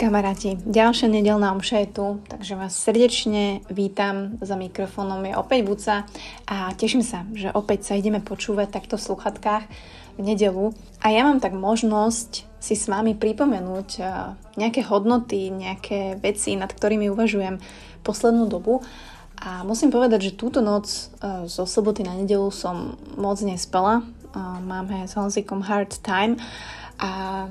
Kamaráti, ďalšia nedelná omša je tu, takže vás srdečne vítam za mikrofónom. Je opäť Buca a teším sa, že opäť sa ideme počúvať takto v sluchatkách v nedelu. A ja mám tak možnosť si s vami pripomenúť eh, nejaké hodnoty, nejaké veci, nad ktorými uvažujem poslednú dobu. A musím povedať, že túto noc eh, zo soboty na nedelu som moc nespala. Máme s Honzikom hard time a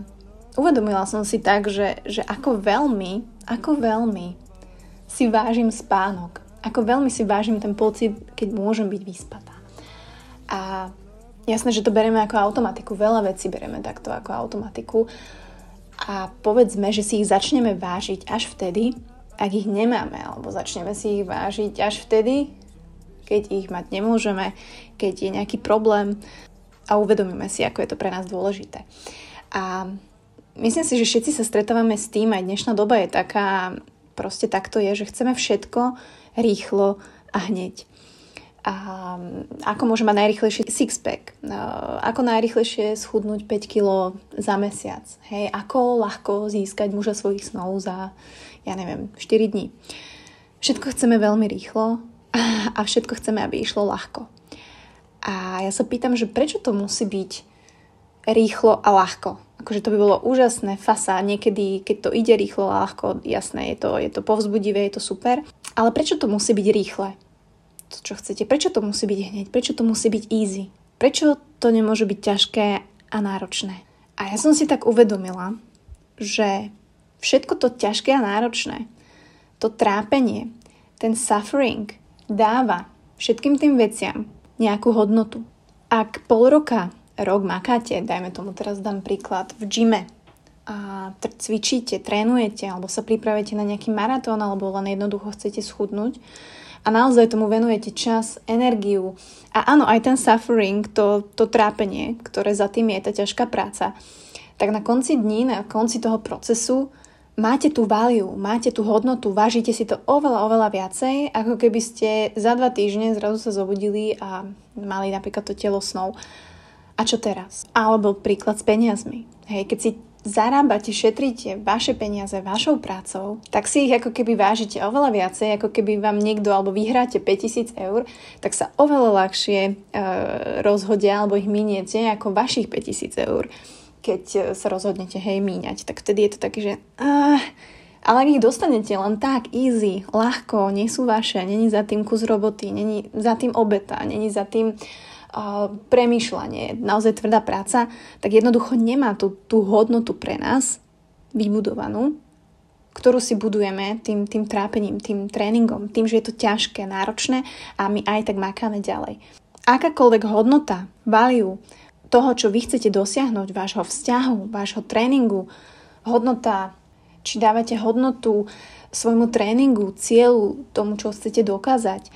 uvedomila som si tak, že, že ako veľmi, ako veľmi si vážim spánok. Ako veľmi si vážim ten pocit, keď môžem byť vyspatá. A jasné, že to bereme ako automatiku. Veľa vecí bereme takto ako automatiku. A povedzme, že si ich začneme vážiť až vtedy, ak ich nemáme, alebo začneme si ich vážiť až vtedy, keď ich mať nemôžeme, keď je nejaký problém a uvedomíme si, ako je to pre nás dôležité. A Myslím si, že všetci sa stretávame s tým, aj dnešná doba je taká, proste takto je, že chceme všetko rýchlo a hneď. A ako môže mať najrychlejšie sixpack? Ako najrychlejšie schudnúť 5 kg za mesiac? Hej, ako ľahko získať muža svojich snov za, ja neviem, 4 dní? Všetko chceme veľmi rýchlo a všetko chceme, aby išlo ľahko. A ja sa pýtam, že prečo to musí byť rýchlo a ľahko? akože to by bolo úžasné, fasa, niekedy, keď to ide rýchlo a ľahko, jasné, je to, je to povzbudivé, je to super. Ale prečo to musí byť rýchle? To, čo chcete. Prečo to musí byť hneď? Prečo to musí byť easy? Prečo to nemôže byť ťažké a náročné? A ja som si tak uvedomila, že všetko to ťažké a náročné, to trápenie, ten suffering dáva všetkým tým veciam nejakú hodnotu. Ak pol roka rok makáte, dajme tomu teraz dám príklad, v gyme a cvičíte, trénujete alebo sa pripravujete na nejaký maratón alebo len jednoducho chcete schudnúť a naozaj tomu venujete čas, energiu a áno, aj ten suffering, to, to trápenie, ktoré za tým je tá ťažká práca, tak na konci dní, na konci toho procesu máte tú value, máte tú hodnotu, vážite si to oveľa, oveľa viacej, ako keby ste za dva týždne zrazu sa zobudili a mali napríklad to telo snov. A čo teraz? Alebo príklad s peniazmi. Hej, keď si zarábate, šetríte vaše peniaze vašou prácou, tak si ich ako keby vážite oveľa viacej, ako keby vám niekto alebo vyhráte 5000 eur, tak sa oveľa ľahšie e, rozhodia alebo ich miniete ako vašich 5000 eur, keď e, sa rozhodnete hej míňať. Tak vtedy je to také, že uh, ale ak ich dostanete len tak, easy, ľahko, nie sú vaše, není za tým kus roboty, není za tým obeta, není za tým uh, premýšľanie, naozaj tvrdá práca, tak jednoducho nemá tú, tú hodnotu pre nás vybudovanú, ktorú si budujeme tým, tým trápením, tým tréningom, tým, že je to ťažké, náročné a my aj tak makáme ďalej. Akákoľvek hodnota, value toho, čo vy chcete dosiahnuť, vášho vzťahu, vášho tréningu, hodnota, či dávate hodnotu svojmu tréningu, cieľu, tomu, čo chcete dokázať,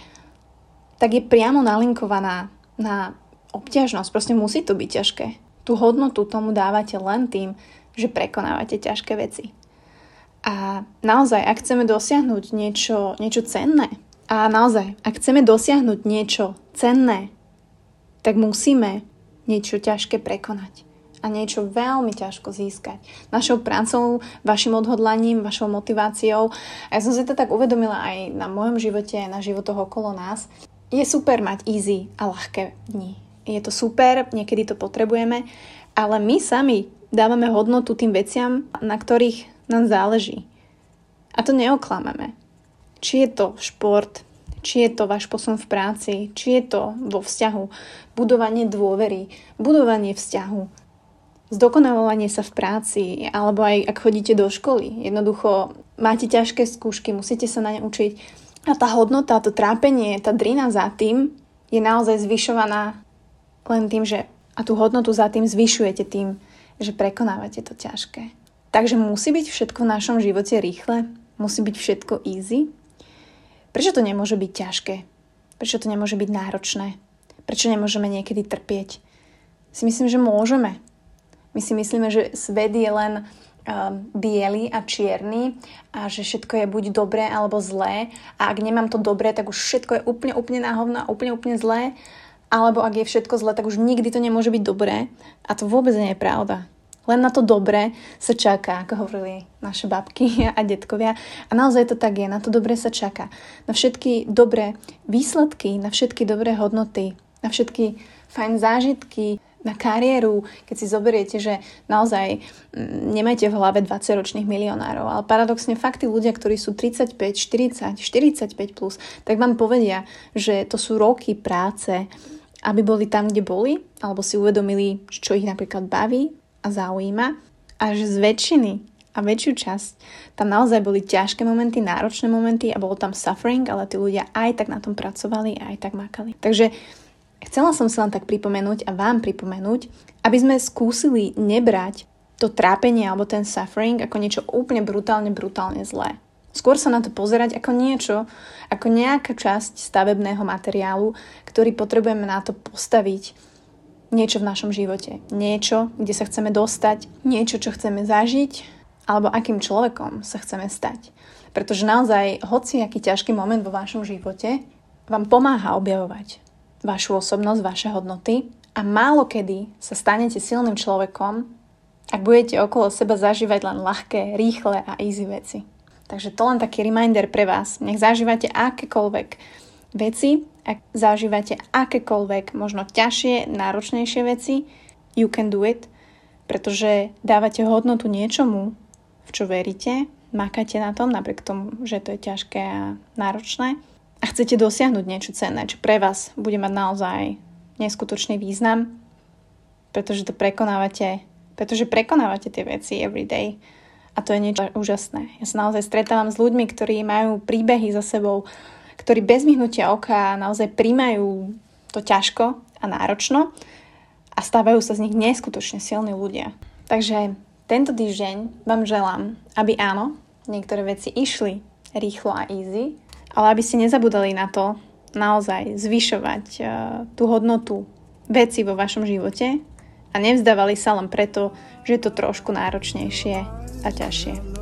tak je priamo nalinkovaná na obťažnosť. Proste musí to byť ťažké. Tú hodnotu tomu dávate len tým, že prekonávate ťažké veci. A naozaj, ak chceme dosiahnuť niečo, niečo cenné, a naozaj, ak chceme dosiahnuť niečo cenné, tak musíme niečo ťažké prekonať a niečo veľmi ťažko získať. Našou prácou, vašim odhodlaním, vašou motiváciou. A ja som si to tak uvedomila aj na mojom živote, aj na životoch okolo nás, je super mať easy a ľahké dni. Je to super, niekedy to potrebujeme, ale my sami dávame hodnotu tým veciam, na ktorých nám záleží. A to neoklameme. Či je to šport, či je to váš posun v práci, či je to vo vzťahu, budovanie dôvery, budovanie vzťahu, zdokonalovanie sa v práci, alebo aj ak chodíte do školy. Jednoducho máte ťažké skúšky, musíte sa na ne učiť a tá hodnota, to trápenie, tá drina za tým je naozaj zvyšovaná len tým, že a tú hodnotu za tým zvyšujete tým, že prekonávate to ťažké. Takže musí byť všetko v našom živote rýchle? Musí byť všetko easy? Prečo to nemôže byť ťažké? Prečo to nemôže byť náročné? Prečo nemôžeme niekedy trpieť? Si myslím, že môžeme. My si myslíme, že svet je len um, biely a čierny a že všetko je buď dobré alebo zlé a ak nemám to dobré, tak už všetko je úplne, úplne náhovno a úplne, úplne zlé alebo ak je všetko zle, tak už nikdy to nemôže byť dobré. A to vôbec nie je pravda. Len na to dobré sa čaká, ako hovorili naše babky a detkovia. A naozaj to tak je, na to dobré sa čaká. Na všetky dobré výsledky, na všetky dobré hodnoty, na všetky fajn zážitky, na kariéru, keď si zoberiete, že naozaj mm, nemajte v hlave 20-ročných milionárov, ale paradoxne fakt tí ľudia, ktorí sú 35, 40, 45+, plus, tak vám povedia, že to sú roky práce, aby boli tam, kde boli, alebo si uvedomili, čo ich napríklad baví, a zaujíma a že z väčšiny a väčšiu časť tam naozaj boli ťažké momenty, náročné momenty a bolo tam suffering, ale tí ľudia aj tak na tom pracovali a aj tak makali. Takže chcela som sa len tak pripomenúť a vám pripomenúť, aby sme skúsili nebrať to trápenie alebo ten suffering ako niečo úplne brutálne, brutálne zlé. Skôr sa na to pozerať ako niečo, ako nejaká časť stavebného materiálu, ktorý potrebujeme na to postaviť niečo v našom živote. Niečo, kde sa chceme dostať, niečo, čo chceme zažiť, alebo akým človekom sa chceme stať. Pretože naozaj, hoci aký ťažký moment vo vašom živote vám pomáha objavovať vašu osobnosť, vaše hodnoty a málo kedy sa stanete silným človekom, ak budete okolo seba zažívať len ľahké, rýchle a easy veci. Takže to len taký reminder pre vás. Nech zažívate akékoľvek veci, ak zažívate akékoľvek, možno ťažšie, náročnejšie veci, you can do it, pretože dávate hodnotu niečomu, v čo veríte, makáte na tom, napriek tomu, že to je ťažké a náročné a chcete dosiahnuť niečo cenné, čo pre vás bude mať naozaj neskutočný význam, pretože to prekonávate, pretože prekonávate tie veci every day a to je niečo úžasné. Ja sa naozaj stretávam s ľuďmi, ktorí majú príbehy za sebou, ktorí bez myhnutia oka naozaj príjmajú to ťažko a náročno a stávajú sa z nich neskutočne silní ľudia. Takže tento týždeň vám želám, aby áno, niektoré veci išli rýchlo a easy, ale aby ste nezabudali na to naozaj zvyšovať uh, tú hodnotu veci vo vašom živote a nevzdávali sa len preto, že je to trošku náročnejšie a ťažšie.